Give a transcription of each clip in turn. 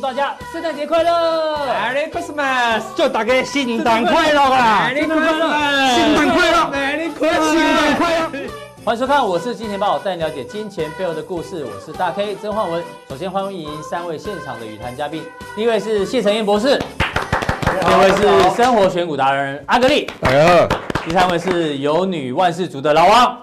祝大家圣诞节快乐，Merry Christmas！祝大家圣诞快乐啊！新年快乐，圣诞快乐，Merry 圣诞快乐！欢迎收看，我是金钱豹，带你了解金钱背后的故事。我是大 K 曾焕文。首先欢迎三位现场的与谈嘉宾，第一位是谢承彦博士，第二位是生活选股达人阿格力，哎第三位是有女万事足的老王。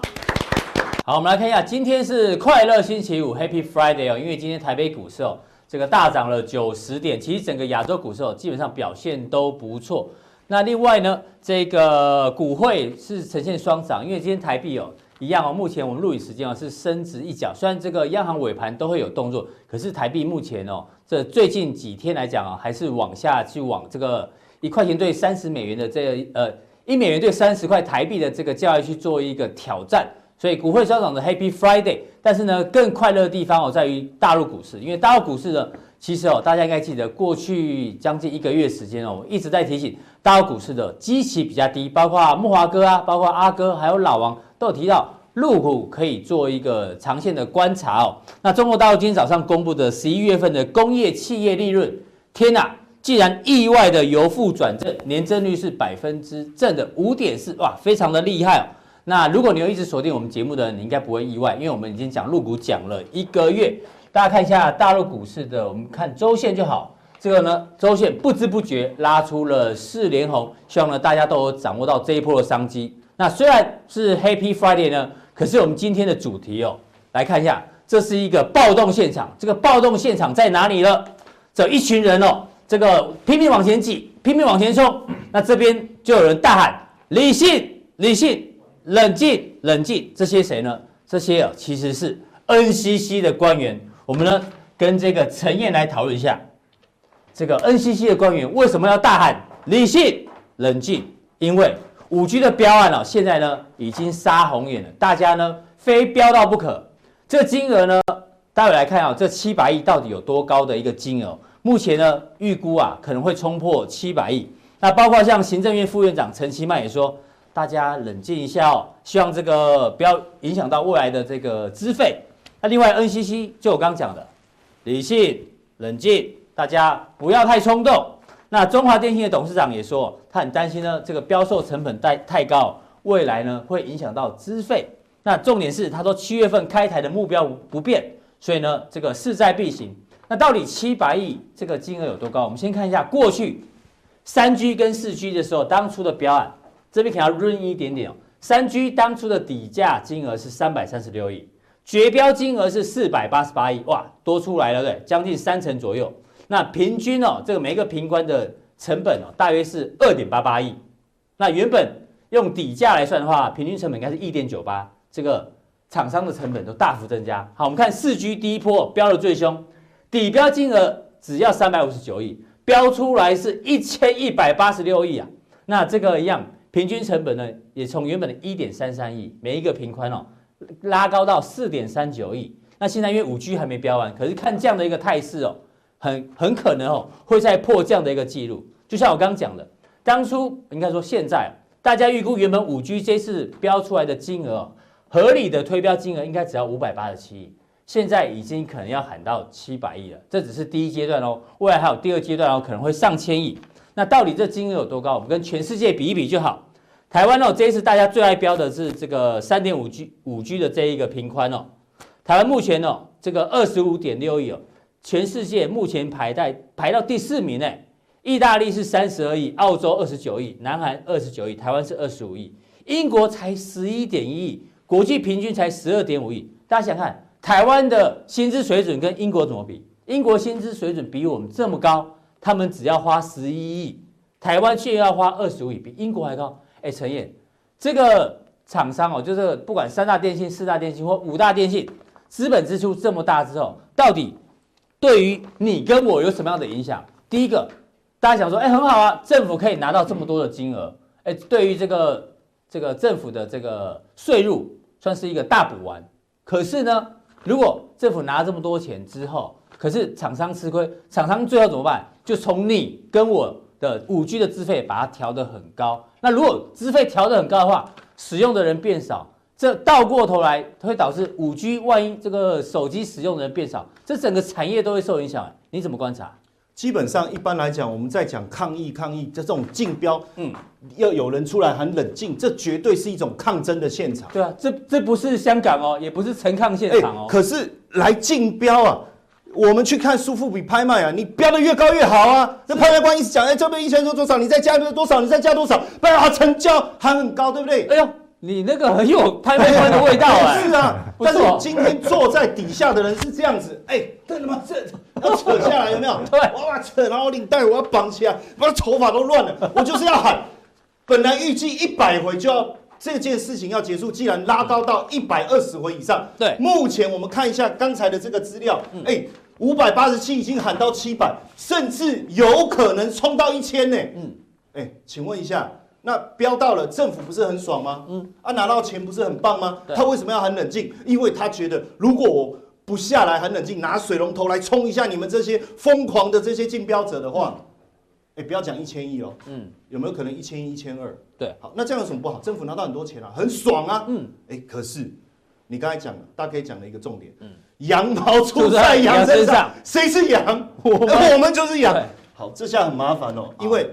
好，我们来看一下，今天是快乐星期五，Happy Friday 哦，因为今天台北股市哦，这个大涨了九十点，其实整个亚洲股市，基本上表现都不错。那另外呢，这个股汇是呈现双涨，因为今天台币哦，一样哦，目前我们录影时间哦是升值一角，虽然这个央行尾盘都会有动作，可是台币目前哦，这最近几天来讲啊，还是往下去往这个一块钱兑三十美元的这个呃一美元兑三十块台币的这个价位去做一个挑战。所以股汇双涨的 Happy Friday，但是呢，更快乐的地方哦，在于大陆股市，因为大陆股市呢，其实哦，大家应该记得，过去将近一个月时间哦，我一直在提醒大陆股市的基期比较低，包括木华哥啊，包括阿哥，还有老王都有提到，陆股可以做一个长线的观察哦。那中国大陆今天早上公布的十一月份的工业企业利润，天哪，竟然意外的由负转正，年增率是百分之正的五点四，哇，非常的厉害哦。那如果你有一直锁定我们节目的，你应该不会意外，因为我们已经讲入股讲了一个月。大家看一下大陆股市的，我们看周线就好。这个呢，周线不知不觉拉出了四连红，希望呢大家都掌握到这一波的商机。那虽然是 Happy Friday 呢，可是我们今天的主题哦，来看一下，这是一个暴动现场。这个暴动现场在哪里呢？这一群人哦，这个拼命往前挤，拼命往前冲。那这边就有人大喊：理性，理性。冷静，冷静，这些谁呢？这些啊，其实是 NCC 的官员。我们呢，跟这个陈彦来讨论一下，这个 NCC 的官员为什么要大喊理性、冷静？因为五 G 的标案啊，现在呢已经杀红眼了，大家呢非标到不可。这金额呢，待会来看啊，这七百亿到底有多高的一个金额？目前呢，预估啊可能会冲破七百亿。那包括像行政院副院长陈其迈也说。大家冷静一下哦，希望这个不要影响到未来的这个资费。那另外 NCC 就我刚刚讲的，理性冷静，大家不要太冲动。那中华电信的董事长也说，他很担心呢，这个标售成本太太高，未来呢会影响到资费。那重点是他说七月份开台的目标不变，所以呢这个势在必行。那到底七百亿这个金额有多高？我们先看一下过去三 G 跟四 G 的时候当初的标案。这边可能要润一点点哦。三 G 当初的底价金额是三百三十六亿，绝标金额是四百八十八亿，哇，多出来了对，将近三成左右。那平均哦，这个每一个频宽的成本哦，大约是二点八八亿。那原本用底价来算的话，平均成本应该是一点九八，这个厂商的成本都大幅增加。好，我们看四 G 第一波标的最凶，底标金额只要三百五十九亿，标出来是一千一百八十六亿啊。那这个一样。平均成本呢，也从原本的一点三三亿每一个平宽哦，拉高到四点三九亿。那现在因为五 G 还没标完，可是看这样的一个态势哦，很很可能哦会再破这样的一个记录。就像我刚刚讲的，当初应该说现在大家预估原本五 G 这次标出来的金额，合理的推标金额应该只要五百八十七亿，现在已经可能要喊到七百亿了。这只是第一阶段哦，未来还有第二阶段哦，可能会上千亿。那到底这金额有多高？我们跟全世界比一比就好。台湾哦，这一次大家最爱标的是这个三点五 G 五 G 的这一个频宽哦。台湾目前哦，这个二十五点六亿哦，全世界目前排在排到第四名呢。意大利是三十二亿，澳洲二十九亿，南韩二十九亿，台湾是二十五亿，英国才十一点一亿，国际平均才十二点五亿。大家想看台湾的薪资水准跟英国怎么比？英国薪资水准比我们这么高。他们只要花十一亿，台湾却要花二十五亿，比英国还高。哎，承彦，这个厂商哦，就是不管三大电信、四大电信或五大电信，资本支出这么大之后，到底对于你跟我有什么样的影响？第一个，大家想说，哎，很好啊，政府可以拿到这么多的金额，哎，对于这个这个政府的这个税入，算是一个大补丸。可是呢，如果政府拿这么多钱之后，可是厂商吃亏，厂商最后怎么办？就从你跟我的五 G 的资费把它调得很高。那如果资费调得很高的话，使用的人变少，这倒过头来会导致五 G 万一这个手机使用的人变少，这整个产业都会受影响。你怎么观察？基本上一般来讲，我们在讲抗议抗议，这这种竞标，嗯，要有人出来很冷静，这绝对是一种抗争的现场。对啊，这这不是香港哦，也不是陈抗现场哦。可是来竞标啊，我们去看苏富比拍卖啊，你标的越高越好啊。那拍卖官一直讲，哎，这边一千多多少，你再加多少，你再加多少，不然啊，成交还很高，对不对？哎呦。你那个很有拍卖官的味道啊！是啊，但是今天坐在底下的人是这样子，哎，对了吗？这要扯下来有没有？对，哇扯，然后领带我要绑起来，我的头发都乱了。我就是要喊，本来预计一百回就要这件事情要结束，既然拉高到一百二十回以上，对，目前我们看一下刚才的这个资料，哎，五百八十七已经喊到七百，甚至有可能冲到一千呢。嗯，哎，请问一下。那飙到了，政府不是很爽吗？嗯，啊，拿到钱不是很棒吗？他为什么要很冷静？因为他觉得，如果我不下来很冷静，拿水龙头来冲一下你们这些疯狂的这些竞标者的话，欸，不要讲一千亿哦，嗯，有没有可能一千一、一千二？对，好，那这样有什么不好？政府拿到很多钱啊，很爽啊，嗯，哎、欸，可是你刚才讲了，大家可以讲了一个重点，嗯，羊毛出在羊身上，谁是羊？我们，就是羊。好，这下很麻烦哦，因为。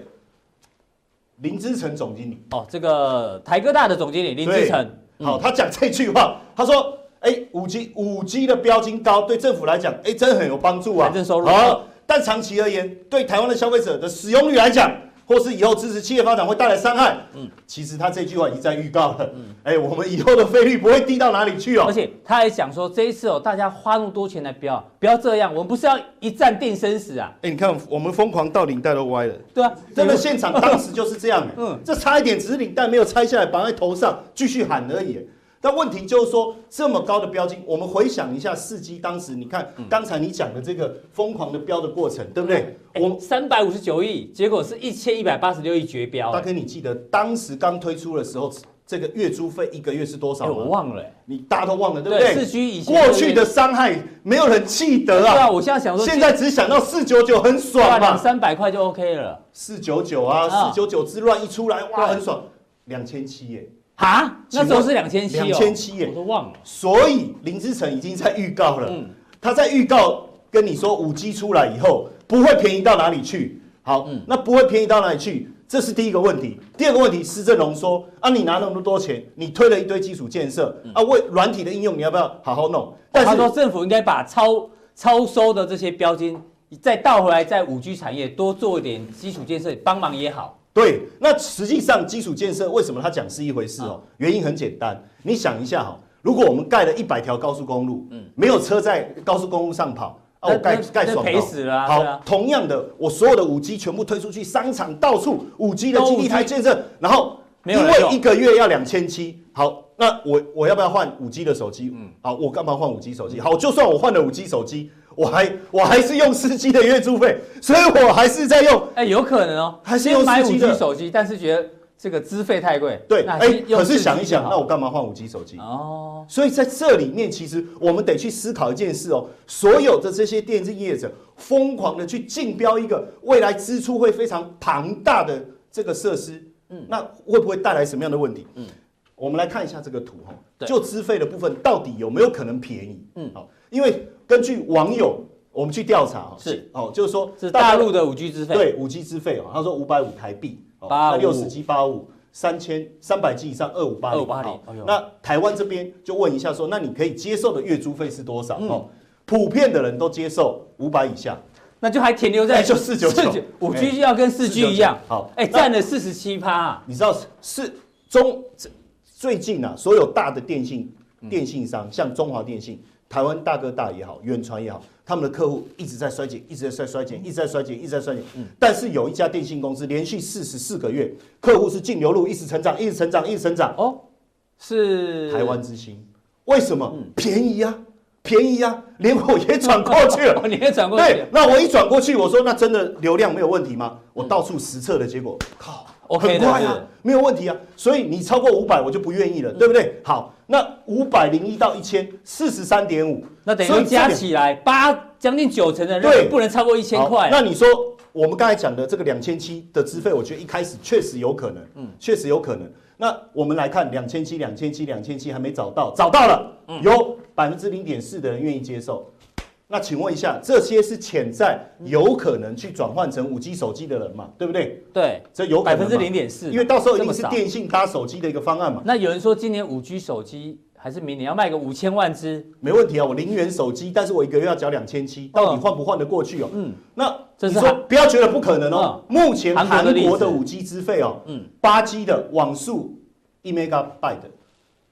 林之成总经理哦，这个台哥大的总经理林之成，好，他讲这句话，他说：“哎，五 G 五 G 的标金高，对政府来讲，哎，真的很有帮助啊，财政收入。好，但长期而言，对台湾的消费者的使用率来讲。”或是以后支持企业发展会带来伤害。嗯，其实他这句话已经在预告了。嗯，哎，我们以后的费率不会低到哪里去哦。而且他还讲说，这一次哦，大家花那么多钱来标，不要这样，我们不是要一战定生死啊。哎，你看我们疯狂到领带都歪了。对啊，真的现场当时就是这样。嗯，这差一点只是领带没有拆下来绑在头上，继续喊而已。但问题就是说，这么高的标金，我们回想一下四基当时，你看刚才你讲的这个疯狂的标的过程，对不对？我三百五十九亿，结果是一千一百八十六亿绝标。大哥，你记得当时刚推出的时候，这个月租费一个月是多少吗？我忘了，你大家都忘了，对不对？四居以前过去的伤害没有人记得啊。对啊，我现在想说，现在只想到四九九很爽嘛，三百块就 OK 了。四九九啊，四九九之乱一出来，哇，很爽，两千七耶。哈，那时候是两千七，两千七耶，我都忘了。所以林志成已经在预告了，嗯，他在预告跟你说五 G 出来以后不会便宜到哪里去。好，嗯，那不会便宜到哪里去？这是第一个问题。第二个问题，施正荣说啊，你拿那么多钱，你推了一堆基础建设，嗯、啊，为软体的应用，你要不要好好弄？但是他说政府应该把超超收的这些标金再倒回来，在五 G 产业多做一点基础建设，帮忙也好。对，那实际上基础建设为什么他讲是一回事哦？原因很简单，你想一下哈，如果我们盖了一百条高速公路，嗯，没有车在高速公路上跑，哦，盖盖爽赔死了。好，同样的，我所有的五 G 全部推出去，商场到处五 G 的基地台建设，然后因为一个月要两千七，好，那我我要不要换五 G 的手机？嗯，好，我干嘛换五 G 手机？好，就算我换了五 G 手机。我还我还是用四 G 的月租费，所以我还是在用。哎，有可能哦，还是用买五 G 手机，但是觉得这个资费太贵。对，哎，可是想一想，那我干嘛换五 G 手机？哦，所以在这里面，其实我们得去思考一件事哦，所有的这些电子业者疯狂的去竞标一个未来支出会非常庞大的这个设施，嗯，那会不会带来什么样的问题？嗯，我们来看一下这个图哈，就资费的部分到底有没有可能便宜？嗯，好，因为。根据网友，我们去调查是哦，就是说是大陆的五 G 资费，对五 G 资费哦，他说五百五台币，八六十 G 八五三千三百 G 以上二五八零，二五八零。那台湾这边就问一下说，那你可以接受的月租费是多少？哦，普遍的人都接受五百以下，那就还停留在就四九九，五 G 就要跟四 G 一样。好，哎，占了四十七趴。你知道是中最近啊，所有大的电信电信商，像中华电信。台湾大哥大也好，远传也好，他们的客户一直在衰减，一直在衰减，一直在衰减，一直在衰减。嗯，但是有一家电信公司连续四十四个月，客户是净流入，一直成长，一直成长，一直成长。哦，是台湾之星，为什么？嗯、便宜啊，便宜啊，连我也转过去了。你也转过去？对，那我一转过去，我说那真的流量没有问题吗？我到处实测的结果，靠。很快啊，没有问题啊，所以你超过五百我就不愿意了，对不对？好，那五百零一到一千四十三点五，那等于加起来八将近九成的人不能超过一千块。那你说我们刚才讲的这个两千七的资费，我觉得一开始确实有可能，嗯，确实有可能。那我们来看两千七、两千七、两千七还没找到，找到了，有百分之零点四的人愿意接受，那请问一下，这些是潜在有可能去转换成五 G 手机的人嘛？对不对？对，这有百分之零点四，因为到时候一定是电信搭手机的一个方案嘛。那有人说今年五 G 手机还是明年要卖个五千万只，没问题啊，我零元手机，但是我一个月要缴两千七，到底换不换得过去哦？嗯，那你说不要觉得不可能哦。目前韩国的五 G 资费哦，嗯，八 G 的网速一 Megabyte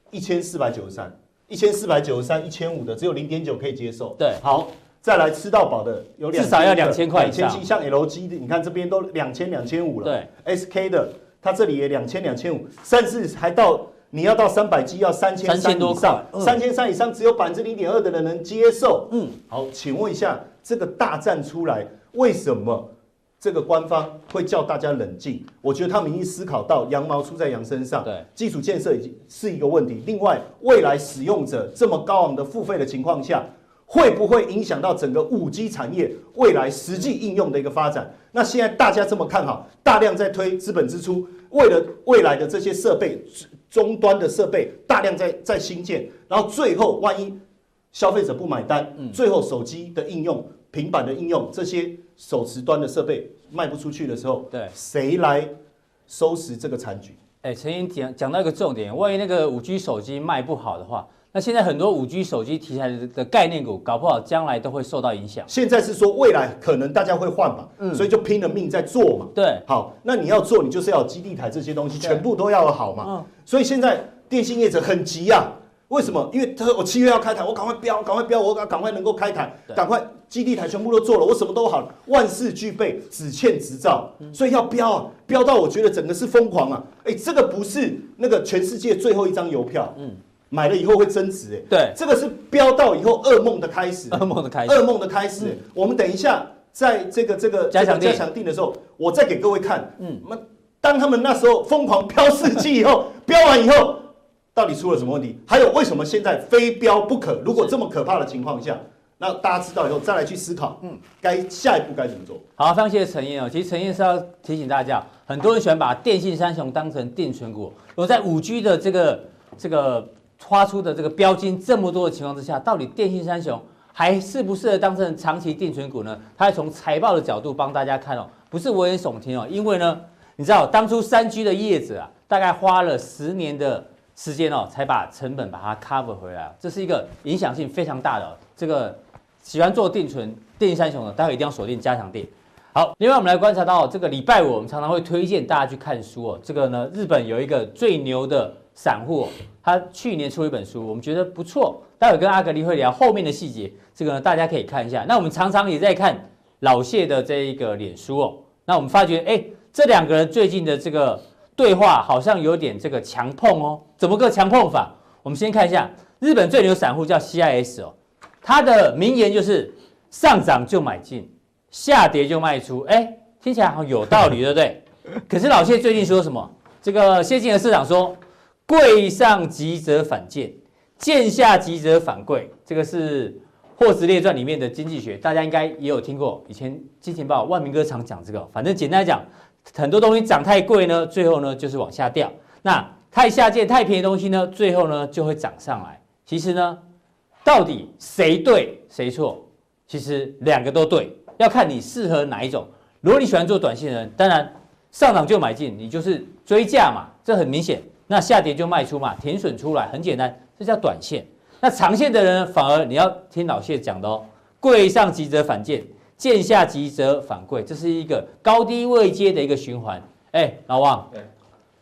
一千四百九十三。一千四百九十三，一千五的只有零点九可以接受。对，好，再来吃到饱的有两，至少要两千块以上。像 LG 的，你看这边都两千两千五了。对，SK 的，它这里也两千两千五，甚至还到你要到三百 G 要三千三以上，三千三以上只有百分之零点二的人能接受。嗯，好，请问一下，这个大战出来为什么？这个官方会叫大家冷静，我觉得他们已经思考到羊毛出在羊身上，对，基础建设已经是一个问题。另外，未来使用者这么高昂的付费的情况下，会不会影响到整个五 G 产业未来实际应用的一个发展？那现在大家这么看好，大量在推资本支出，为了未来的这些设备终端的设备大量在在新建，然后最后万一消费者不买单，最后手机的应用。平板的应用，这些手持端的设备卖不出去的时候，对，谁来收拾这个残局？哎，陈英讲讲到一个重点，万一那个五 G 手机卖不好的话，那现在很多五 G 手机题材的概念股，搞不好将来都会受到影响。现在是说未来可能大家会换嘛，嗯，所以就拼了命在做嘛。对，好，那你要做，你就是要基地台这些东西，全部都要好嘛。嗯，所以现在电信业者很急呀。为什么？因为他我七月要开台，我赶快标，赶快标，我赶赶快能够开台，赶快基地台全部都做了，我什么都好，万事俱备，只欠执照，所以要飙啊，标到我觉得整个是疯狂啊！哎，这个不是那个全世界最后一张邮票，嗯，买了以后会增值，哎，对，这个是飙到以后噩梦的开始，噩梦的开始，噩梦的开始。我们等一下在这个这个加强加强定的时候，我再给各位看，嗯，那当他们那时候疯狂飙四 G 以后，飙完以后。到底出了什么问题？还有为什么现在非标不可？如果这么可怕的情况下，那大家知道以后再来去思考，嗯，该下一步该怎么做？好，非常谢谢陈燕哦。其实陈燕是要提醒大家，很多人喜欢把电信三雄当成定存股。如果在五 G 的这个这个花出的这个标金这么多的情况之下，到底电信三雄还适不适合当成长期定存股呢？他还从财报的角度帮大家看哦，不是危言耸听哦，因为呢，你知道当初三 G 的叶子啊，大概花了十年的。时间哦，才把成本把它 cover 回来，这是一个影响性非常大的。这个喜欢做定存、定三雄的，待会一定要锁定加强錠。好，另外我们来观察到这个礼拜五，我们常常会推荐大家去看书哦。这个呢，日本有一个最牛的散户，他去年出了一本书，我们觉得不错。待会跟阿格力会聊后面的细节，这个呢大家可以看一下。那我们常常也在看老谢的这一个脸书哦。那我们发觉，哎，这两个人最近的这个。对话好像有点这个强碰哦，怎么个强碰法？我们先看一下日本最牛散户叫 CIS 哦，他的名言就是上涨就买进，下跌就卖出。哎，听起来好像有道理，对不对？可是老谢最近说什么？这个谢金河市长说，贵上急则反贱，贱下急则反贵。这个是《霍兹列传》里面的经济学，大家应该也有听过。以前金钱豹万明哥常讲这个，反正简单来讲。很多东西涨太贵呢，最后呢就是往下掉；那太下贱、太便宜的东西呢，最后呢就会涨上来。其实呢，到底谁对谁错？其实两个都对，要看你适合哪一种。如果你喜欢做短线的人，当然上涨就买进，你就是追价嘛，这很明显。那下跌就卖出嘛，停损出来，很简单，这叫短线。那长线的人反而你要听老谢讲的哦，贵上急则反贱。贱下急则反贵，这是一个高低位阶的一个循环。哎，老王，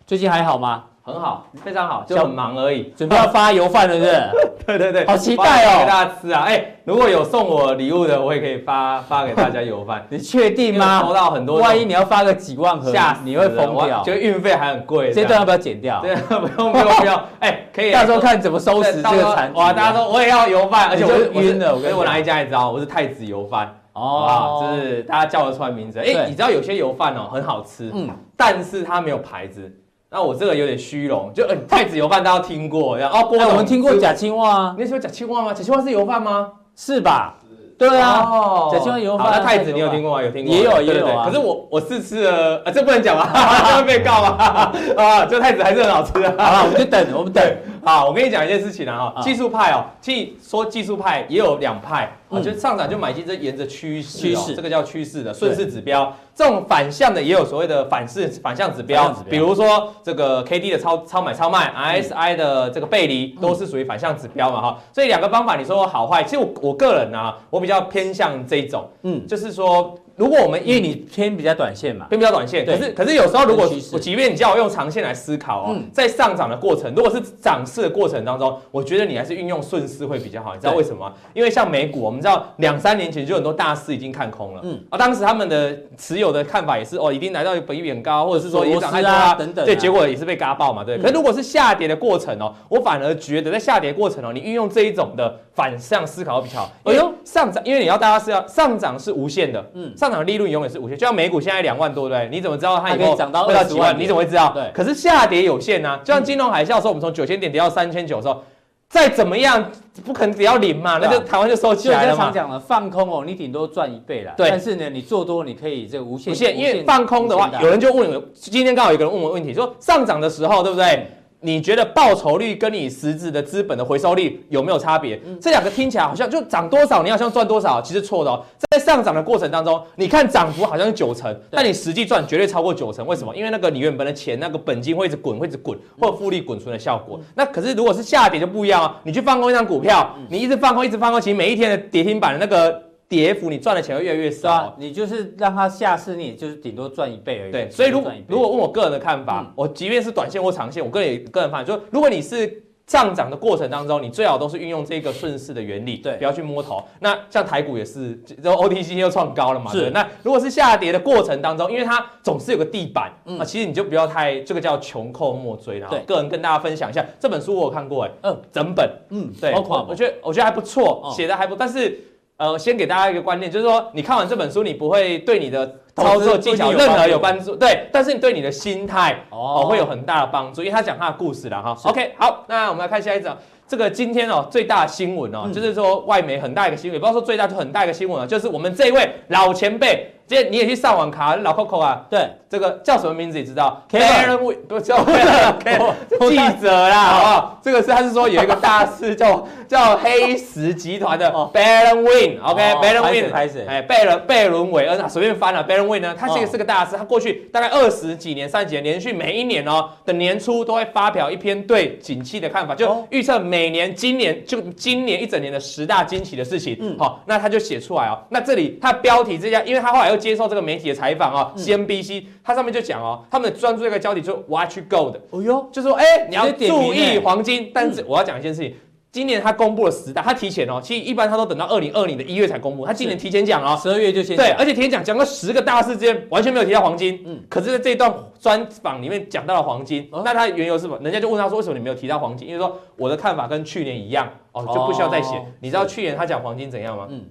最近还好吗？很好，非常好，就很忙而已。准备要发油饭了，是不是？对对对，好期待哦，给大家吃啊！哎，如果有送我礼物的，我也可以发 发给大家油饭。你确定吗？收到很多，万一你要发个几万盒，吓死你会疯掉。觉得运费还很贵，这段要不要剪掉？对，不用不用不用。哎，可以，到时候看怎么收拾这个残。哇，大家说我也要油饭，而且我晕了。我跟我哪一家你知道？我是太子油饭。哦，就是大家叫得出来名字。哎，你知道有些油饭哦很好吃，嗯，但是它没有牌子。那我这个有点虚荣，就太子油饭大家听过，然后哦，我们听过假青蛙啊。你喜欢假青蛙吗？假青蛙是油饭吗？是吧？对啊，假青蛙油饭。那太子你有听过吗？有听过？也有也有啊。可是我我试吃了，啊，这不能讲吧？这 会被告 啊？啊，这太子还是很好吃的。好了，我们就等，我们等。好，我跟你讲一件事情啊，哈，技术派哦，其实说技术派也有两派啊，就上涨就买进，这沿着趋势，趋势，这个叫趋势的顺势指标。这种反向的也有所谓的反势反向指标，比如说这个 K D 的超超买超卖，RSI 的这个背离都是属于反向指标嘛，哈。所以两个方法，你说好坏，其实我我个人呢，我比较偏向这一种，嗯，就是说。如果我们因为你偏比较短线嘛，偏比较短线，可是可是有时候如果我即便你叫我用长线来思考哦，在上涨的过程，如果是涨势的过程当中，我觉得你还是运用顺势会比较好。你知道为什么吗？因为像美股，我们知道两三年前就很多大师已经看空了，嗯，啊，当时他们的持有的看法也是哦，一定来到本益比很高，或者是说也涨太多啊等等，对，结果也是被嘎爆嘛，对。可是如果是下跌的过程哦，我反而觉得在下跌过程哦，你运用这一种的反向思考会比较好。哎呦，上涨，因为你要大家是要上涨是无限的，嗯，上利润永远是无限。就像美股现在两万多，对不对？你怎么知道它以后会涨到几万？你怎么会知道？对。可是下跌有限啊，就像金融海啸的时候，我们从九千点跌到三千九的时候，再怎么样不可能跌到零嘛，那就台湾就收起来了常讲了，放空哦，你顶多赚一倍啦。对。但是呢，你做多你可以这个无限。无限，因为放空的话，有人就问我，今天刚好有个人问我问题，说上涨的时候，对不对？你觉得报酬率跟你实质的资本的回收率有没有差别？嗯、这两个听起来好像就涨多少，你好像赚多少，其实错的哦。在上涨的过程当中，你看涨幅好像是九成，但你实际赚绝对超过九成。为什么？因为那个你原本的钱，那个本金会一直滚，会一直滚，会有复利滚存的效果。嗯、那可是如果是下跌就不一样哦。你去放空一张股票，你一直放空，一直放空，其实每一天的跌停板的那个。跌幅你赚的钱会越来越少，啊，你就是让它下市，你就是顶多赚一倍而已。对，所以如果如果问我个人的看法，嗯、我即便是短线或长线，我个人也个人发现，就如果你是上涨的过程当中，你最好都是运用这个顺势的原理，对，不要去摸头。那像台股也是，就 OTC 又创高了嘛，是。那如果是下跌的过程当中，因为它总是有个地板，嗯、啊，其实你就不要太这个叫穷寇莫追。然后个人跟大家分享一下这本书，我有看过，哎，嗯，整本，嗯，对，我我觉得我觉得还不错，写的还不，但是。呃，先给大家一个观念，就是说，你看完这本书，你不会对你的操作技巧任何有帮助，对，但是你对你的心态哦会有很大的帮助，因为他讲他的故事了哈。OK，好，那我们来看下一张，这个今天哦最大的新闻哦，嗯、就是说外媒很大一个新闻，也不知道说最大就很大一个新闻啊，就是我们这一位老前辈。今天你也去上网卡老 Coco 啊？对，这个叫什么名字你知道？Baron Win 不叫 记者啦，好不好？这个是他是说有一个大师叫 叫黑石集团的 Baron Win，OK，Baron Win 开始，哎，贝伦贝伦韦恩啊，随便翻了 Baron Win 呢，他这个是个大师，他过去大概二十几年、三十几年，连续每一年哦的年初都会发表一篇对景气的看法，就预测每年今年就今年一整年的十大惊奇的事情。嗯，好，那他就写出来哦。那这里他标题这家，因为他后来又。接受这个媒体的采访啊，CNBC，它上面就讲哦，他们专注一个焦点就是 Watch Gold，哦哟，就说哎，你要注意黄金。但是我要讲一件事情，今年他公布了十大，他提前哦，其实一般他都等到二零二零的一月才公布，他今年提前讲哦，十二月就先对，而且提前讲讲了十个大事之间完全没有提到黄金，嗯，可是在这一段专访里面讲到了黄金，那他缘由是什么？人家就问他说，为什么你没有提到黄金？因为说我的看法跟去年一样哦，就不需要再写。你知道去年他讲黄金怎样吗？嗯，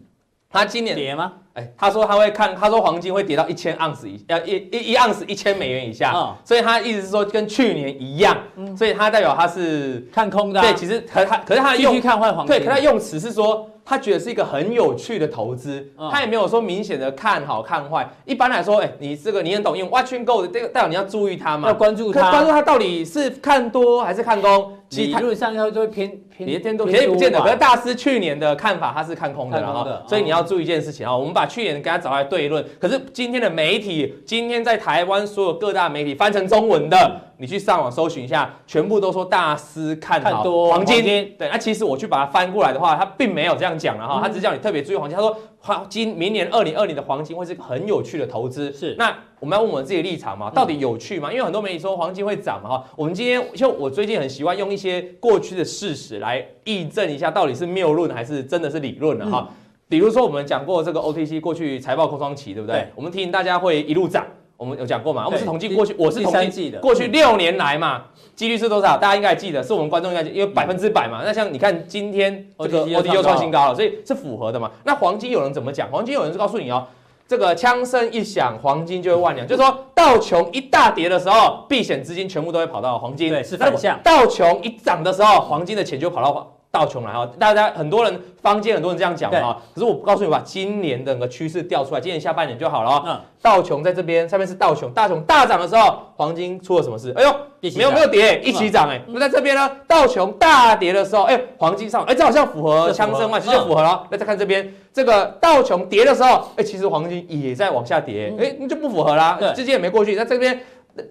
他今年跌吗？哎，他说他会看，他说黄金会跌到一千盎司以，要一一一盎司一千美元以下，哦、所以他意思是说跟去年一样，嗯、所以他代表他是看空的、啊。对，其实可他可是他用看坏黄金，对，可他用词是说他觉得是一个很有趣的投资，哦、他也没有说明显的看好看坏。一般来说，哎，你这个你很懂用 watching gold 这个代表你要注意它嘛，要关注它，关注它到底是看多还是看空。其理论上要就会偏偏偏多，偏不见得。可是大师去年的看法他是看空的，哈，所以你要注意一件事情啊。我们把去年给他找来对论，可是今天的媒体，今天在台湾所有各大媒体翻成中文的，你去上网搜寻一下，全部都说大师看好黄金。对，那其实我去把它翻过来的话，他并没有这样讲了哈，他只叫你特别注意黄金。他说黄金明年二零二零的黄金会是个很有趣的投资。是，那。我们要问我们自己的立场嘛，到底有趣吗？因为很多媒体说黄金会涨嘛哈。我们今天就我最近很喜欢用一些过去的事实来验证一下，到底是谬论还是真的是理论的哈。比如说我们讲过这个 OTC 过去财报空窗期，对不对？我们提醒大家会一路涨，我们有讲过嘛？我们是统计过去，我是统计过去六年来嘛，几率是多少？大家应该还记得，是我们观众应该因为百分之百嘛。那像你看今天这个 OTC 又创新高了，所以是符合的嘛。那黄金有人怎么讲？黄金有人是告诉你哦。这个枪声一响，黄金就会万两。就是说，道琼一大跌的时候，避险资金全部都会跑到黄金。对，是反向。道琼一涨的时候，黄金的钱就跑到道琼来哈，大家很多人坊间很多人这样讲哈，可是我告诉你吧，今年整个趋势调出来，今年下半年就好了哦。嗯，道琼在这边，下面是道琼，大琼大涨的时候，黄金出了什么事？哎呦，没有没有跌，一起涨哎。那在这边呢，道琼大跌的时候，哎，黄金上，哎，这好像符合枪声嘛，其实就符合了。那再看这边，这个道琼跌的时候，哎，其实黄金也在往下跌，哎，那就不符合啦，资金也没过去，那这边。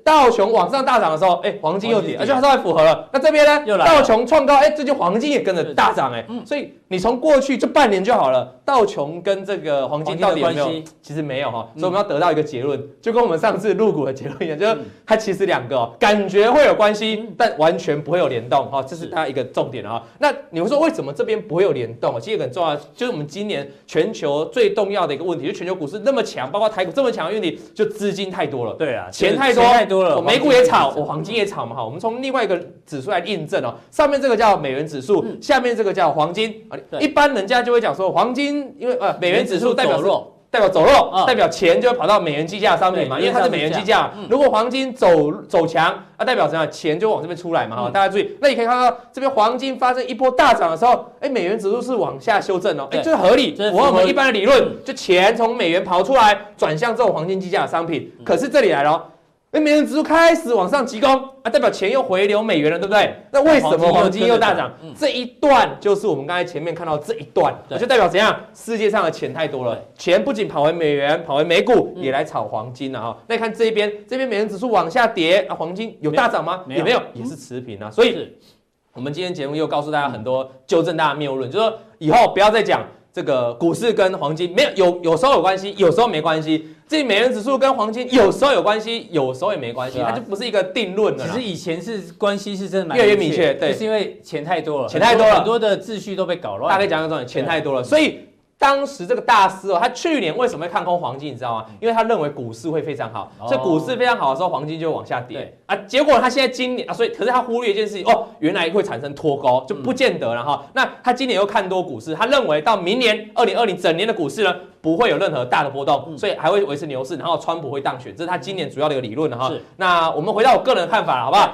道琼往上大涨的时候，哎，黄金又跌，而且它稍微符合了。那这边呢？道琼创高，哎，最近黄金也跟着大涨，哎，所以你从过去这半年就好了，道琼跟这个黄金到底有没有？其实没有哈，所以我们要得到一个结论，就跟我们上次入股的结论一样，就是它其实两个感觉会有关系，但完全不会有联动哈，这是它一个重点啊。那你们说为什么这边不会有联动？其实很重要，就是我们今年全球最重要的一个问题，就全球股市那么强，包括台股这么强的问题，就资金太多了，对啊，钱太多。太多了，美股也炒，我黄金也炒嘛哈。我们从另外一个指数来印证哦，上面这个叫美元指数，下面这个叫黄金啊。一般人家就会讲说，黄金因为呃美元指数代表弱，代表走弱，代表钱就会跑到美元计价商品嘛，因为它是美元计价。如果黄金走走强，啊代表什么？钱就往这边出来嘛哈。大家注意，那你可以看到这边黄金发生一波大涨的时候，哎美元指数是往下修正哦，哎这个合理，符合我们一般的理论，就钱从美元跑出来，转向这种黄金计价的商品。可是这里来了。哎，美元指数开始往上急攻啊，代表钱又回流美元了，对不对？那为什么黄金又大涨？这一段就是我们刚才前面看到这一段，就代表怎样？世界上的钱太多了，钱不仅跑回美元，跑回美股，也来炒黄金了哈。那你看这边，这边美元指数往下跌啊，黄金有大涨吗？也没有，也是持平啊。所以，我们今天节目又告诉大家很多纠正大家谬论，就是说以后不要再讲这个股市跟黄金没有有有时候有关系，有时候没关系。这美元指数跟黄金有时候有关系，有时候也没关系，它就不是一个定论了。其实以前是关系是真的蛮越来越明确，对，就是因为钱太多了，钱太多了，很多的秩序都被搞乱。大概讲个重点，钱太多了，所以。当时这个大师哦，他去年为什么会看空黄金？你知道吗？因为他认为股市会非常好，所以股市非常好的时候，黄金就会往下跌。啊，结果他现在今年啊，所以可是他忽略一件事情哦，原来会产生脱钩，就不见得了哈。那他今年又看多股市，他认为到明年二零二零整年的股市呢，不会有任何大的波动，所以还会维持牛市，然后川普会当选，这是他今年主要的一个理论哈。那我们回到我个人的看法，好不好？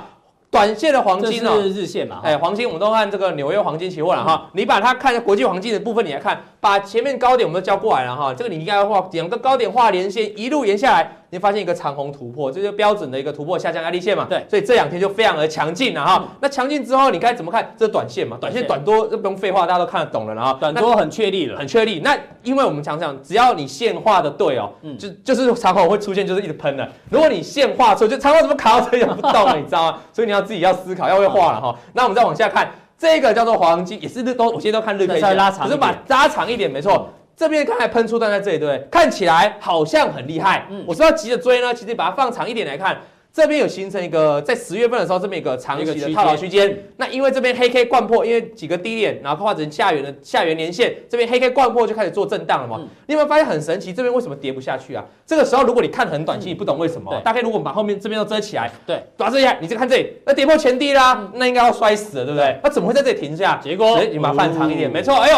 短线的黄金哦，是日线嘛？哎，黄金我们都看这个纽约黄金期货了哈。你把它看国际黄金的部分，你来看，把前面高点我们都交过来了哈。这个你应该要画两个高点画连线，一路沿下来。你发现一个长虹突破，这就是标准的一个突破下降压力线嘛？对，所以这两天就非常的强劲了哈。嗯、那强劲之后，你该怎么看？这是短线嘛？短线短多这不用废话，大家都看得懂了，然后短多很确立了，很确立。那因为我们常常只要你线画的对哦，嗯，就就是长虹会出现，就是一直喷的。如果你线画错，就长虹怎么卡到这里不动了，你知道吗？所以你要自己要思考，要会画了哈。那我们再往下看，这个叫做黄金，也是日都，我现在都看日 K 线，拉长，可是把拉长一点，没错。这边刚才喷出段在这里，对不对？看起来好像很厉害。嗯，我说要急着追呢，其实把它放长一点来看，这边有形成一个在十月份的时候，这边一个长期的套牢区间。那因为这边黑 K 灌破，因为几个低点，然后画成下缘的下缘连线，这边黑 K 灌破就开始做震荡了嘛。嗯、你有没有发现很神奇？这边为什么跌不下去啊？这个时候如果你看很短期，你不懂为什么。大概如果我们把后面这边都遮起来，对，把它遮起来，你再看这里，那跌破前低啦，那应该要摔死了，对不对？那怎么会在这里停下？结果，你把它放长一点，没错，哎呦。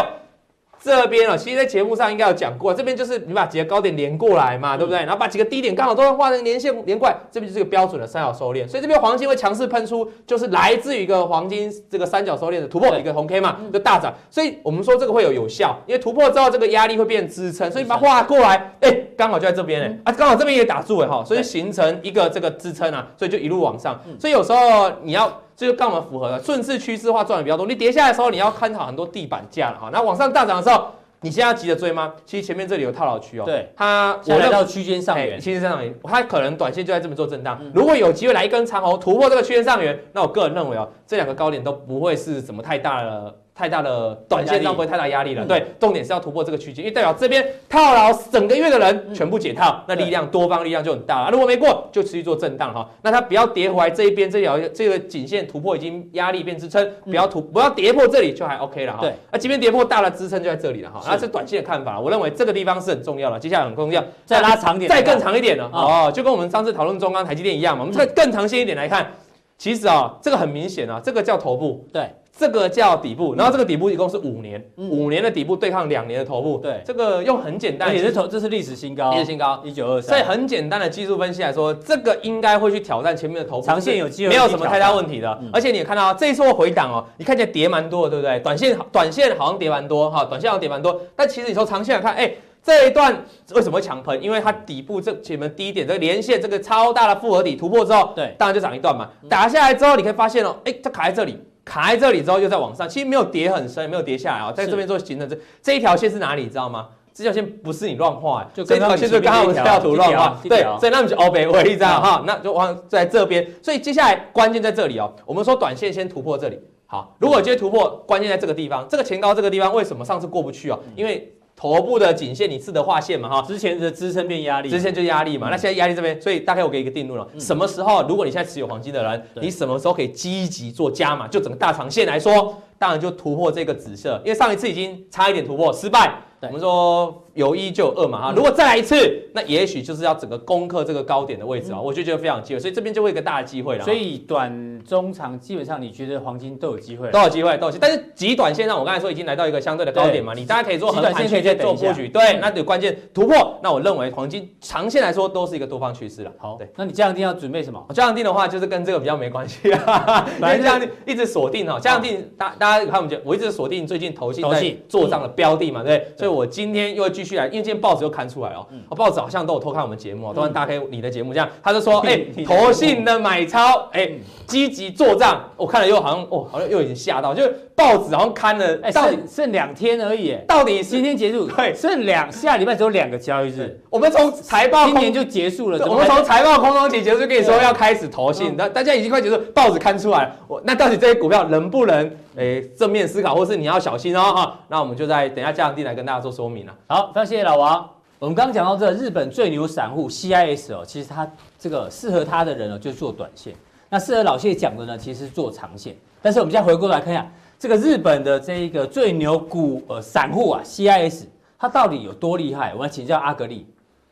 这边啊，其实，在节目上应该有讲过，这边就是你把几个高点连过来嘛，对不对？然后把几个低点刚好都画成连线连贯，这边就是一个标准的三角收敛。所以这边黄金会强势喷出，就是来自于一个黄金这个三角收敛的突破，一个红 K 嘛，就大涨。所以我们说这个会有有效，因为突破之后这个压力会变支撑，所以把它画过来，哎，刚好就在这边哎，啊，刚好这边也打住哎哈，所以形成一个这个支撑啊，所以就一路往上。所以有时候你要。这就刚好符合了顺势趋势化赚的比较多。你跌下来的时候，你要看好很多地板价了哈。那往上大涨的时候，你现在要急着追吗？其实前面这里有套牢区哦。对，它我来到区间上缘，区间上缘，它可能短线就在这么做震荡。如果有机会来一根长红突破这个区间上缘，那我个人认为哦，这两个高点都不会是什么太大的。太大的短线上不会太大压力了，对，重点是要突破这个区间，因为代表这边套牢整个月的人全部解套，那力量多方力量就很大了。如果没过，就持续做震荡哈，那它不要跌回来这一边这条这个颈线突破已经压力变支撑，不要突不要跌破这里就还 OK 了哈。对，那即便跌破大的支撑就在这里了哈。那是短线的看法，我认为这个地方是很重要的，接下来很重要，再拉长点，再更长一点了哦，就跟我们上次讨论中钢、台积电一样嘛，我们再更长线一点来看，其实啊，这个很明显啊，这个叫头部，对。这个叫底部，然后这个底部一共是五年，五年的底部对抗两年的头部，对，这个用很简单，也是头，这是历史新高，历史新高，一九二三。所以很简单的技术分析来说，这个应该会去挑战前面的头部，长线有机会，没有什么太大问题的。而且你也看到这一次会回档哦，你看见跌蛮多的，对不对？短线短线好像跌蛮多哈，短线好像跌蛮多，但其实你从长线来看，哎，这一段为什么会强喷？因为它底部这前面低点这个连线这个超大的复合底突破之后，对，当然就涨一段嘛。打下来之后，你可以发现哦，哎，它卡在这里。卡在这里之后又在往上，其实没有跌很深，也没有跌下来啊、喔，在这边做形成这这一条线是哪里？你知道吗？这条线不是你乱画，就这条线是刚刚我们这条图乱画，对，所以那我们就欧北位这样哈，那就往在这边。所以接下来关键在这里哦、喔，我们说短线先突破这里，好，如果今天突破，关键在这个地方，这个前高这个地方为什么上次过不去哦、喔？因为头部的颈线，你试着画线嘛哈，之前的支撑变压力，之前就压力嘛，那现在压力这边，所以大概我给一个定论了，什么时候如果你现在持有黄金的人，你什么时候可以积极做加码？就整个大长线来说，当然就突破这个紫色，因为上一次已经差一点突破失败，我们说。有一就有二嘛哈，如果再来一次，那也许就是要整个攻克这个高点的位置啊，我就觉得非常机会，所以这边就会有一个大的机会了。所以短、中、长基本上你觉得黄金都有机会，都有机会，都有机会。但是极短线上，我刚才说已经来到一个相对的高点嘛，你大家可以做横盘区间做布局，对，那有关键突破，那我认为黄金长线来说都是一个多方趋势了。好，对，那你这样定要准备什么？这样定的话就是跟这个比较没关系啊，反正这样定一直锁定哈，这样定大大家看我们就我一直锁定最近投信在做账的标的嘛，对，所以我今天又会继续来，因为今天报纸。又刊出来哦，报纸好像都有偷看我们节目，都大概你的节目这样，他就说，哎，投信的买超，哎，积极做账，我看了又好像，哦，好像又已经吓到，就是报纸好像刊了，哎，到底剩两天而已，到底今天结束，对，剩两下礼拜只有两个交易日，我们从财报今年就结束了，我们从财报空中期结束，跟你说要开始投信，那大家已经快结束，报纸刊出来，我那到底这些股票能不能，哎，正面思考，或是你要小心哦，哈，那我们就在等一下加强錠来跟大家做说明了。好，非常谢谢老王。我们刚刚讲到这个日本最牛散户 CIS 哦，其实他这个适合他的人呢，就做短线。那适合老谢讲的呢，其实是做长线。但是我们现在回过来看一下，这个日本的这一个最牛股呃散户啊 CIS，他到底有多厉害？我们请教阿格力。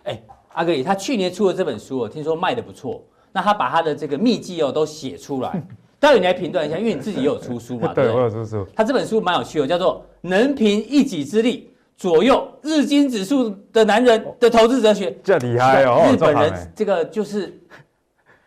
哎，阿格力，他去年出的这本书，我听说卖得不错。那他把他的这个秘籍哦都写出来，到底你来评断一下？因为你自己也有出书嘛，对，我有出书。他这本书蛮有趣的，叫做《能凭一己之力》。左右日经指数的男人的投资哲学，这厉害哦！日本人这个就是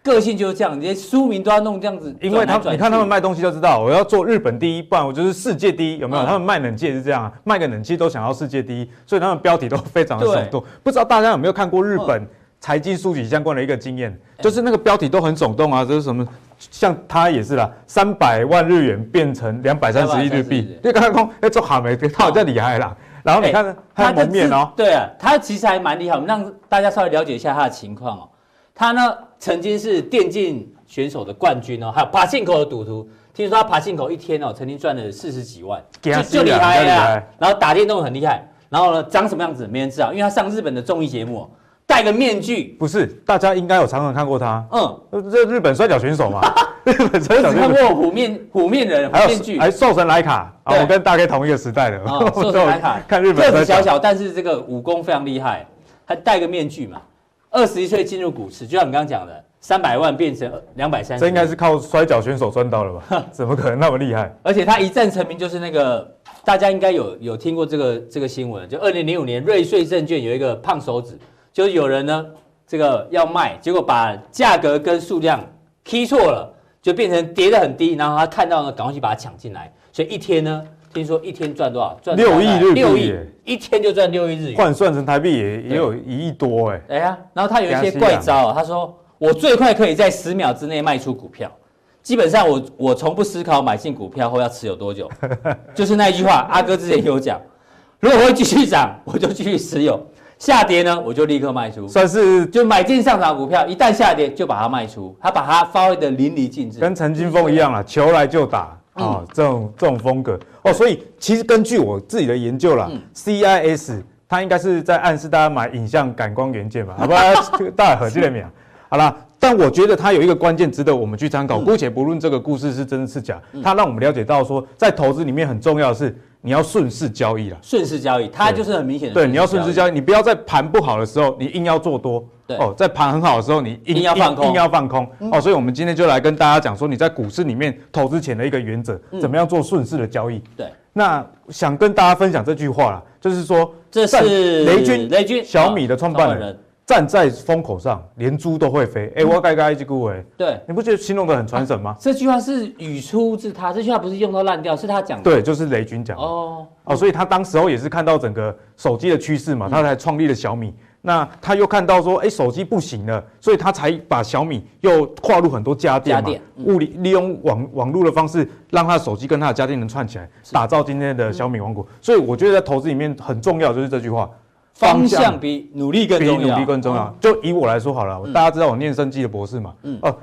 个性就是这样，连书名都要弄这样子。因为他你看他们卖东西就知道，我要做日本第一，不然我就是世界第一，有没有？他们卖冷气也是这样，卖个冷气都想要世界第一，所以他们标题都非常的耸动。不知道大家有没有看过日本财经书籍相关的一个经验？就是那个标题都很耸动啊，这是什么？像他也是啦，三百万日元变成两百三十亿日币，你刚刚说哎，做好没？他好像厉害啦。然后你看他的面哦，对啊，他其实还蛮厉害。我们让大家稍微了解一下他的情况哦。他呢曾经是电竞选手的冠军哦，还有爬进口的赌徒。听说他爬进口一天哦，曾经赚了四十几万，就就厉害呀。然后打电动很厉害。然后呢，长什么样子没人知道，因为他上日本的综艺节目，戴个面具。不是，大家应该有常常看过他。嗯，这日本摔跤选手嘛。日本摔角选手。看过虎面虎面人，还有面具，还兽神莱卡啊。我跟大概同一个时代的，兽神莱卡，看日本个子小小，但是这个武功非常厉害，还戴个面具嘛。二十一岁进入股市，就像你刚刚讲的，三百万变成两百三十，这应该是靠摔跤选手赚到了吧？怎么可能那么厉害？而且他一战成名，就是那个大家应该有有听过这个这个新闻，就二零零五年瑞穗证券有一个胖手指，就是有人呢这个要卖，结果把价格跟数量 key 错了，就变成跌得很低，然后他看到呢，赶快去把它抢进来。所以一天呢，听说一天赚多少？赚六亿日币，六亿，一天就赚六亿日元，换算成台币也也有一亿多哎。哎呀，然后他有一些怪招，他说我最快可以在十秒之内卖出股票，基本上我我从不思考买进股票后要持有多久，就是那一句话，阿哥之前有讲，如果会继续涨，我就继续持有；下跌呢，我就立刻卖出。算是就买进上涨股票，一旦下跌就把它卖出，他把它发挥的淋漓尽致，跟陈金峰一样了，球来就打。啊、哦，这种这种风格哦，所以其实根据我自己的研究啦、嗯、CIS 它应该是在暗示大家买影像感光元件吧，好吧？大家合计了没有？好啦，但我觉得它有一个关键值得我们去参考。姑且不论这个故事是真是假，它让我们了解到说，在投资里面很重要的是你要顺势交易了。顺势交易，它就是很明显的。对，你要顺势交易，你不要在盘不好的时候，你硬要做多。对哦，在盘很好的时候，你硬，硬要放空，硬要放空。嗯、哦，所以我们今天就来跟大家讲说，你在股市里面投资前的一个原则，嗯、怎么样做顺势的交易。对，那想跟大家分享这句话啦，就是说，这是雷军，雷军小米的创办人。站在风口上，连猪都会飞。哎、欸，我该该一句话，对，你不觉得形容的很传神吗、啊？这句话是语出自他，这句话不是用到烂掉，是他讲的。对，就是雷军讲的。哦哦，所以他当时候也是看到整个手机的趋势嘛，他才创立了小米。嗯、那他又看到说，哎、欸，手机不行了，所以他才把小米又跨入很多家电嘛，家电嗯、物理利用网网络的方式，让他的手机跟他的家电能串起来，打造今天的小米王国。嗯、所以我觉得在投资里面很重要就是这句话。方向比努力更重要。比努力更重要。就以我来说好了，大家知道我念生技的博士嘛？嗯。哦，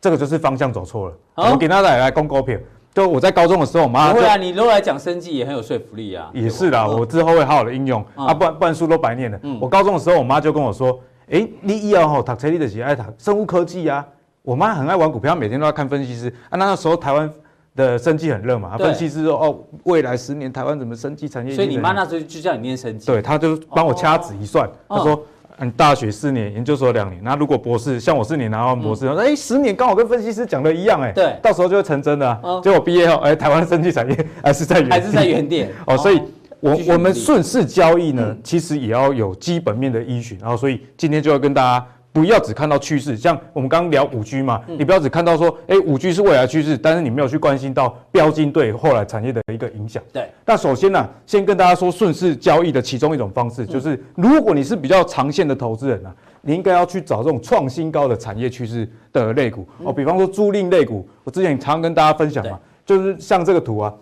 这个就是方向走错了。我给大家来公告片。就我在高中的时候，我妈。不会啊，你如果来讲生技也很有说服力啊。也是啦，我之后会好好的应用啊，不然不然书都白念了。我高中的时候，我妈就跟我说：“哎，你以后吼读车你就是爱读生物科技啊。”我妈很爱玩股票，每天都要看分析师啊。那时候台湾。的生技很热嘛，分析师说哦，未来十年台湾怎么生技产业？所以你妈那时候就叫你念生技。对，他就帮我掐指一算，他说，嗯，大学四年，研究所两年，那如果博士像我四年拿完博士，哎，十年刚好跟分析师讲的一样，哎，对，到时候就会成真的。结果毕业后，哎，台湾生技产业还是在原还是在原点。哦，所以我我们顺势交易呢，其实也要有基本面的依循。然后，所以今天就要跟大家。不要只看到趋势，像我们刚刚聊五 G 嘛，嗯、你不要只看到说，哎，五 G 是未来趋势，但是你没有去关心到标金对后来产业的一个影响。对，那首先呢、啊，先跟大家说顺势交易的其中一种方式，就是如果你是比较长线的投资人呢、啊，你应该要去找这种创新高的产业趋势的类股。哦，比方说租赁类股，我之前常常跟大家分享嘛，就是像这个图啊，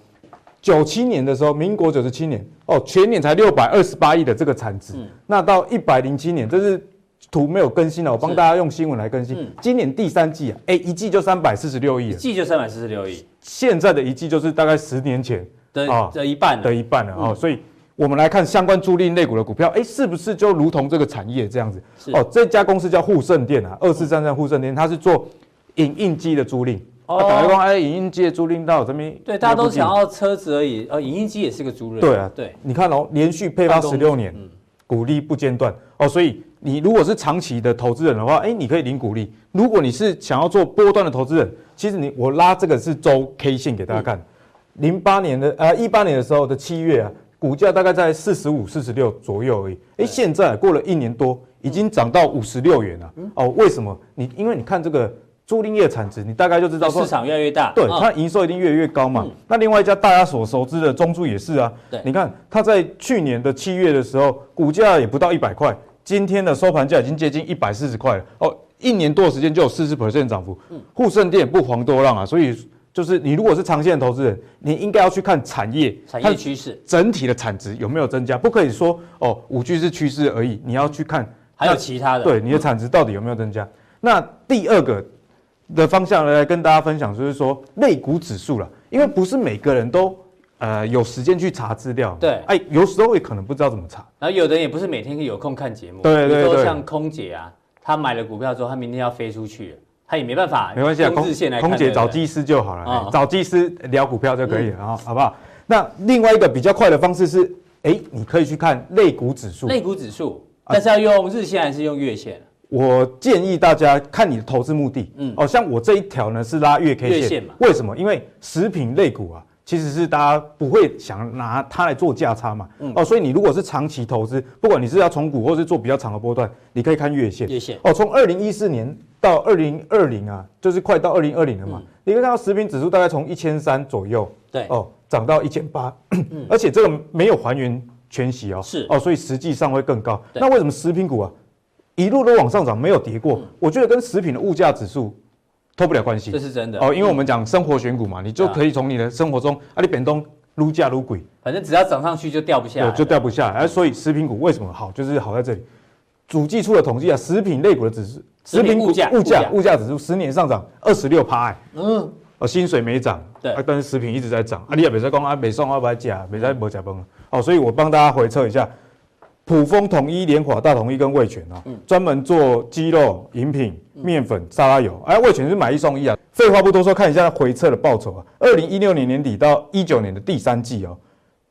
九七年的时候，民国九十七年哦，全年才六百二十八亿的这个产值，嗯、那到一百零七年，这是。图没有更新了，我帮大家用新闻来更新。嗯、今年第三季啊，哎，一季就三百四十六亿，一季就三百四十六亿。现在的一季就是大概十年前的啊的一半的一半了啊、嗯哦。所以我们来看相关租赁类股的股票，哎，是不是就如同这个产业这样子？哦，这家公司叫沪盛电啊，二四三三沪盛电，它是做影印机的租赁。哦，打开哎，影印机的租赁到这边。对，大家都想要车子而已，呃，影印机也是个租赁。对啊，对，你看哦，连续配发十六年，嗯、股利不间断哦，所以。你如果是长期的投资人的话，哎，你可以领股利。如果你是想要做波段的投资人，其实你我拉这个是周 K 线给大家看。零八年的呃一八年的时候的七月啊，股价大概在四十五、四十六左右而已。哎，现在过了一年多，已经涨到五十六元了。哦，为什么？你因为你看这个租赁业产值，你大概就知道市场越来越大，对，它营收一定越来越高嘛。那另外一家大家所熟知的中租也是啊。你看它在去年的七月的时候，股价也不到一百块。今天的收盘价已经接近一百四十块了哦，一年多的时间就有四十 percent 涨幅。嗯，沪盛电不遑多让啊，所以就是你如果是长线的投资人，你应该要去看产业产业趋势，整体的产值有没有增加，不可以说哦五 G 是趋势而已，你要去看还有其他的，对你的产值到底有没有增加。嗯、那第二个的方向来跟大家分享，就是说类股指数了，因为不是每个人都。呃，有时间去查资料，对，哎，有时候也可能不知道怎么查。然后有的人也不是每天有空看节目，对对对。像空姐啊，她买了股票之后，她明天要飞出去，她也没办法。没关系啊，空空姐找技师就好了，找技师聊股票就可以了啊，好不好？那另外一个比较快的方式是，哎，你可以去看类股指数。类股指数，但是要用日线还是用月线？我建议大家看你的投资目的。嗯，哦，像我这一条呢是拉月 K 线，月线嘛？为什么？因为食品类股啊。其实是大家不会想拿它来做价差嘛，嗯、哦，所以你如果是长期投资，不管你是要从股或是做比较长的波段，你可以看月线。月线。哦，从二零一四年到二零二零啊，就是快到二零二零了嘛，嗯、你可以看到食品指数大概从一千三左右，对，哦，涨到一千八，而且这个没有还原全息哦，是。哦，所以实际上会更高。那为什么食品股啊一路都往上涨，没有跌过？嗯、我觉得跟食品的物价指数。脱不了关系，这是真的。哦，因为我们讲生活选股嘛，你就可以从你的生活中，啊，你本东撸价撸鬼，反正只要涨上去就掉不下来，就掉不下来。所以食品股为什么好，就是好在这里。主计处的统计啊，食品类股的指数，食品物价物价物价。指数十年上涨二十六趴，嗯，哦，薪水没涨，对，但是食品一直在涨，啊，你也别再讲啊，没送啊，不假，没在没假崩了，哦，所以我帮大家回测一下。普丰、统一、联华、大统一跟味全啊，专门做鸡肉、饮品、面粉、沙拉油。哎，味全是买一送一啊。废话不多说，看一下回撤的报酬啊。二零一六年年底到一九年的第三季哦，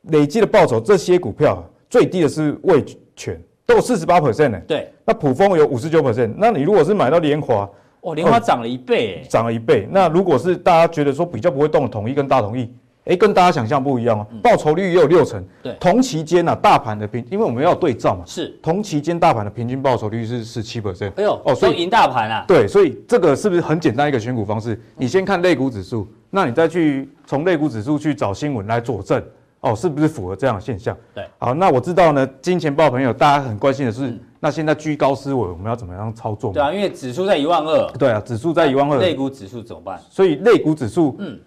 累计的报酬，这些股票最低的是味全，都有四十八 percent 呢。对，那普丰有五十九 percent。那你如果是买到联华，哦，联华涨了一倍，涨了一倍。那如果是大家觉得说比较不会动的统一跟大同意。哎，跟大家想象不一样哦，报酬率也有六成。对，同期间呢，大盘的平，因为我们要对照嘛，是同期间大盘的平均报酬率是十七 percent。哎呦，哦，所以赢大盘啊。对，所以这个是不是很简单一个选股方式？你先看类股指数，那你再去从类股指数去找新闻来佐证，哦，是不是符合这样的现象？对，好，那我知道呢，金钱豹朋友大家很关心的是，那现在居高思维，我们要怎么样操作？对啊，因为指数在一万二。对啊，指数在一万二。类股指数怎么办？所以类股指数，嗯。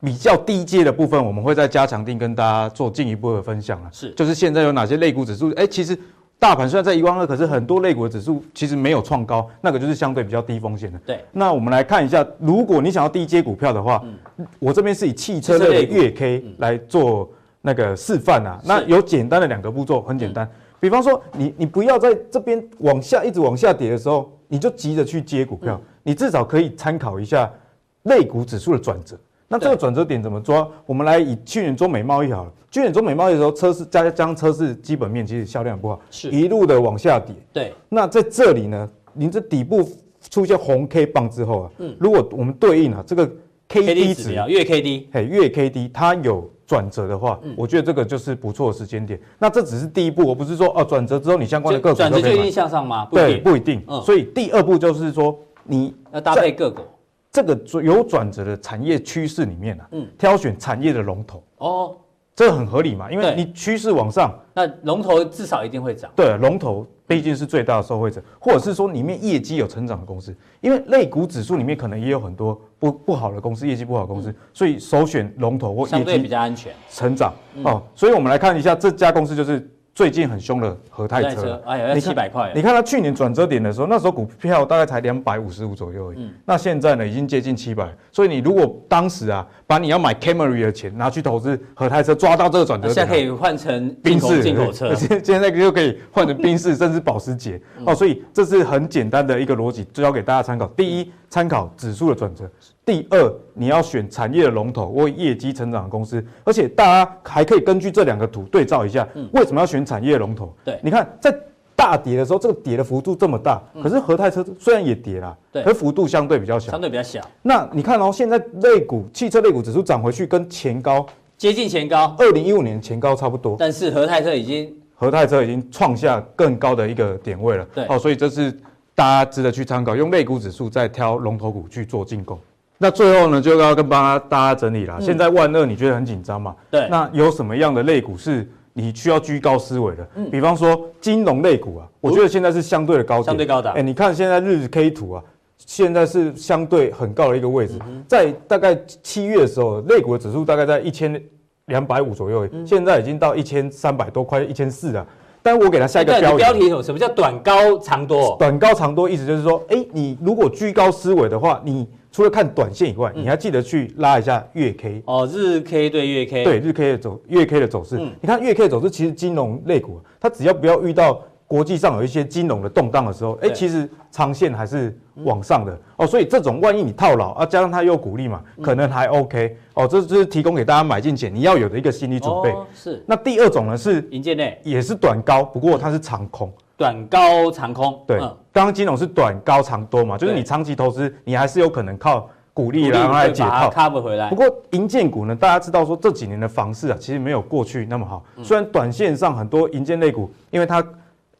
比较低阶的部分，我们会在加强定跟大家做进一步的分享了。是，就是现在有哪些类股指数？哎，其实大盘虽然在一万二，可是很多类股的指数其实没有创高，那个就是相对比较低风险的。对。那我们来看一下，如果你想要低阶股票的话，嗯、我这边是以汽车类的月 K 来做那个示范啊。那有简单的两个步骤，很简单。嗯、比方说你，你你不要在这边往下一直往下跌的时候，你就急着去接股票，嗯、你至少可以参考一下类股指数的转折。那这个转折点怎么抓？我们来以去年中美贸易好了。去年中美贸易的时候，车市加将车市基本面其实销量不好，是一路的往下跌。对。那在这里呢，您这底部出现红 K 棒之后啊，嗯，如果我们对应啊这个 K D 值啊月 K D，嘿，月 K D 它有转折的话，我觉得这个就是不错的时间点。那这只是第一步，我不是说哦转折之后你相关的个股转折就一定向上吗？对，不一定。所以第二步就是说你要搭配个股。这个有转折的产业趋势里面啊，嗯，挑选产业的龙头哦，这很合理嘛，因为你趋势往上，那龙头至少一定会涨。对，龙头毕竟是最大的受惠者，或者是说里面业绩有成长的公司，因为类股指数里面可能也有很多不不好的公司，业绩不好的公司，所以首选龙头或业绩比较安全，成长哦。所以我们来看一下这家公司就是。最近很凶的和泰车，哎呀，要七百块。你看它去年转折点的时候，那时候股票大概才两百五十五左右而已。嗯，那现在呢，已经接近七百。所以你如果当时啊，把你要买 Camry 的钱拿去投资和泰车，抓到这个转折点，现在可以换成宾士进口车，现 现在就可以换成宾士，甚至保时捷。哦，所以这是很简单的一个逻辑，就交给大家参考。第一，参考指数的转折。第二，你要选产业的龙头或业绩成长的公司，而且大家还可以根据这两个图对照一下，为什么要选产业的龙头？对，你看在大跌的时候，这个跌的幅度这么大，可是和泰车虽然也跌啦，对，可幅度相对比较小，相对比较小。那你看哦，现在类股汽车类股指数涨回去，跟前高接近前高，二零一五年前高差不多。但是和泰车已经和泰车已经创下更高的一个点位了，对，哦，所以这是大家值得去参考，用类股指数再挑龙头股去做进攻。那最后呢，就要跟大家整理了。嗯、现在万二你觉得很紧张嘛？对。那有什么样的类股是你需要居高思维的？嗯。比方说金融类股啊，我觉得现在是相对的高点。相对高的。哎，你看现在日 K 图啊，现在是相对很高的一个位置。嗯、在大概七月的时候，类股的指数大概在一千两百五左右，嗯、现在已经到一千三百多，快一千四了。但我给它下一个标题。标题什么？什么叫短高长多？短高长多意思就是说，哎，你如果居高思维的话，你。除了看短线以外，你还记得去拉一下月 K 哦，日 K 对月 K，对日 K 的走月 K 的走势。你看月 K 的走势，其实金融类股，它只要不要遇到国际上有一些金融的动荡的时候，哎，其实长线还是往上的哦。所以这种万一你套牢啊，加上它又股利嘛，可能还 OK 哦。这就是提供给大家买进前你要有的一个心理准备。是。那第二种呢是银建内，也是短高，不过它是长空。短高长空。对，刚刚金融是短高长多嘛，就是你长期投资，你还是有可能靠。鼓励然后来解套，cover 回来。不过银建股呢，大家知道说这几年的房市啊，其实没有过去那么好。虽然短线上很多银建类股，因为它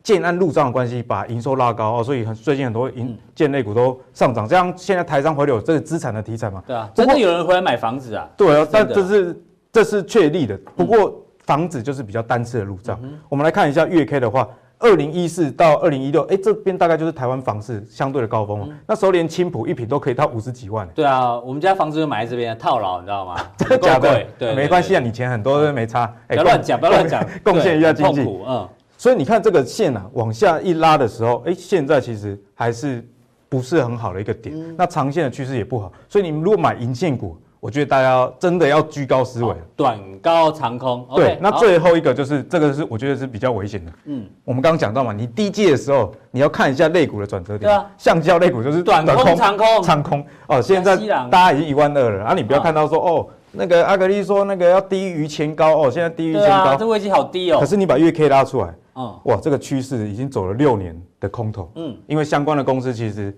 建安入账的关系，把营收拉高哦，所以很最近很多营建类股都上涨。这样现在台商回流，这是资产的题材嘛？对啊，真的有人回来买房子啊？对啊，但这是这是确立的。不过房子就是比较单次的入账。我们来看一下月 K 的话。二零一四到二零一六，哎，这边大概就是台湾房市相对的高峰，嗯、那时候连青浦一品都可以到五十几万。对啊，我们家房子就买在这边套牢，你知道吗？真的假的？对，对，没关系啊，你钱很多都没差。不要乱讲，不要乱讲，贡献一下经济。嗯。所以你看这个线啊，往下一拉的时候，哎，现在其实还是不是很好的一个点。嗯、那长线的趋势也不好，所以你们如果买银线股。我觉得大家真的要居高思维，短高长空。对，那最后一个就是这个是我觉得是比较危险的。嗯，我们刚刚讲到嘛，你低阶的时候你要看一下肋骨的转折点。对啊，橡胶肋骨就是短空长空。长空哦，现在大家已经一万二了，啊，你不要看到说哦，那个阿格力说那个要低于前高哦，现在低于前高，这位置好低哦。可是你把月 K 拉出来，哦，哇，这个趋势已经走了六年的空头，嗯，因为相关的公司其实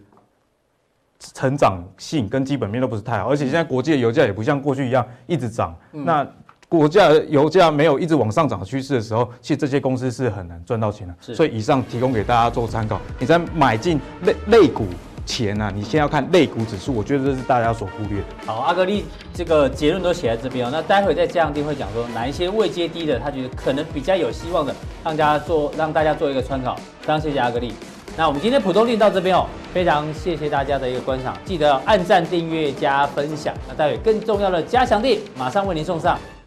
成长性跟基本面都不是太好，而且现在国际的油价也不像过去一样一直涨，那。国价油价没有一直往上涨的趋势的时候，其实这些公司是很难赚到钱的。所以以上提供给大家做参考。你在买进类类股钱呢、啊，你先要看类股指数，我觉得这是大家所忽略的。好，阿格力这个结论都写在这边哦。那待会再加强定会讲说哪一些位阶低的，他觉得可能比较有希望的，让大家做让大家做一个参考。非常谢谢阿格力。那我们今天普通錠到这边哦，非常谢谢大家的一个观赏，记得按赞、订阅、加分享。那待会更重要的加强錠马上为您送上。